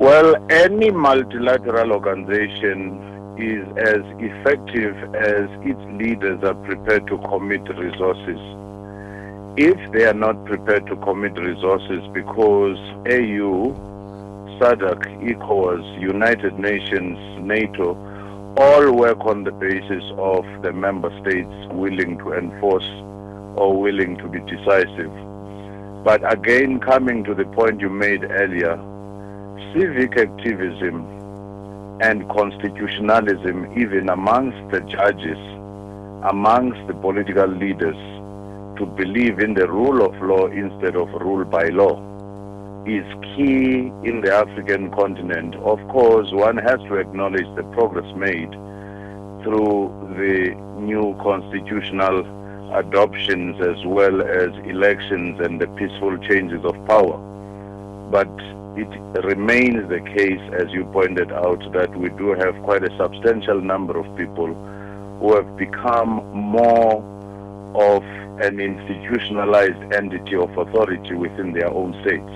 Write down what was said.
Well, any multilateral organization is as effective as its leaders are prepared to commit resources. If they are not prepared to commit resources because AU, SADC, ECOWAS, United Nations, NATO, all work on the basis of the member states willing to enforce or willing to be decisive. But again, coming to the point you made earlier, civic activism and constitutionalism, even amongst the judges, amongst the political leaders, to believe in the rule of law instead of rule by law is key in the African continent. Of course, one has to acknowledge the progress made through the new constitutional adoptions as well as elections and the peaceful changes of power. But it remains the case, as you pointed out, that we do have quite a substantial number of people who have become more of an institutionalized entity of authority within their own states.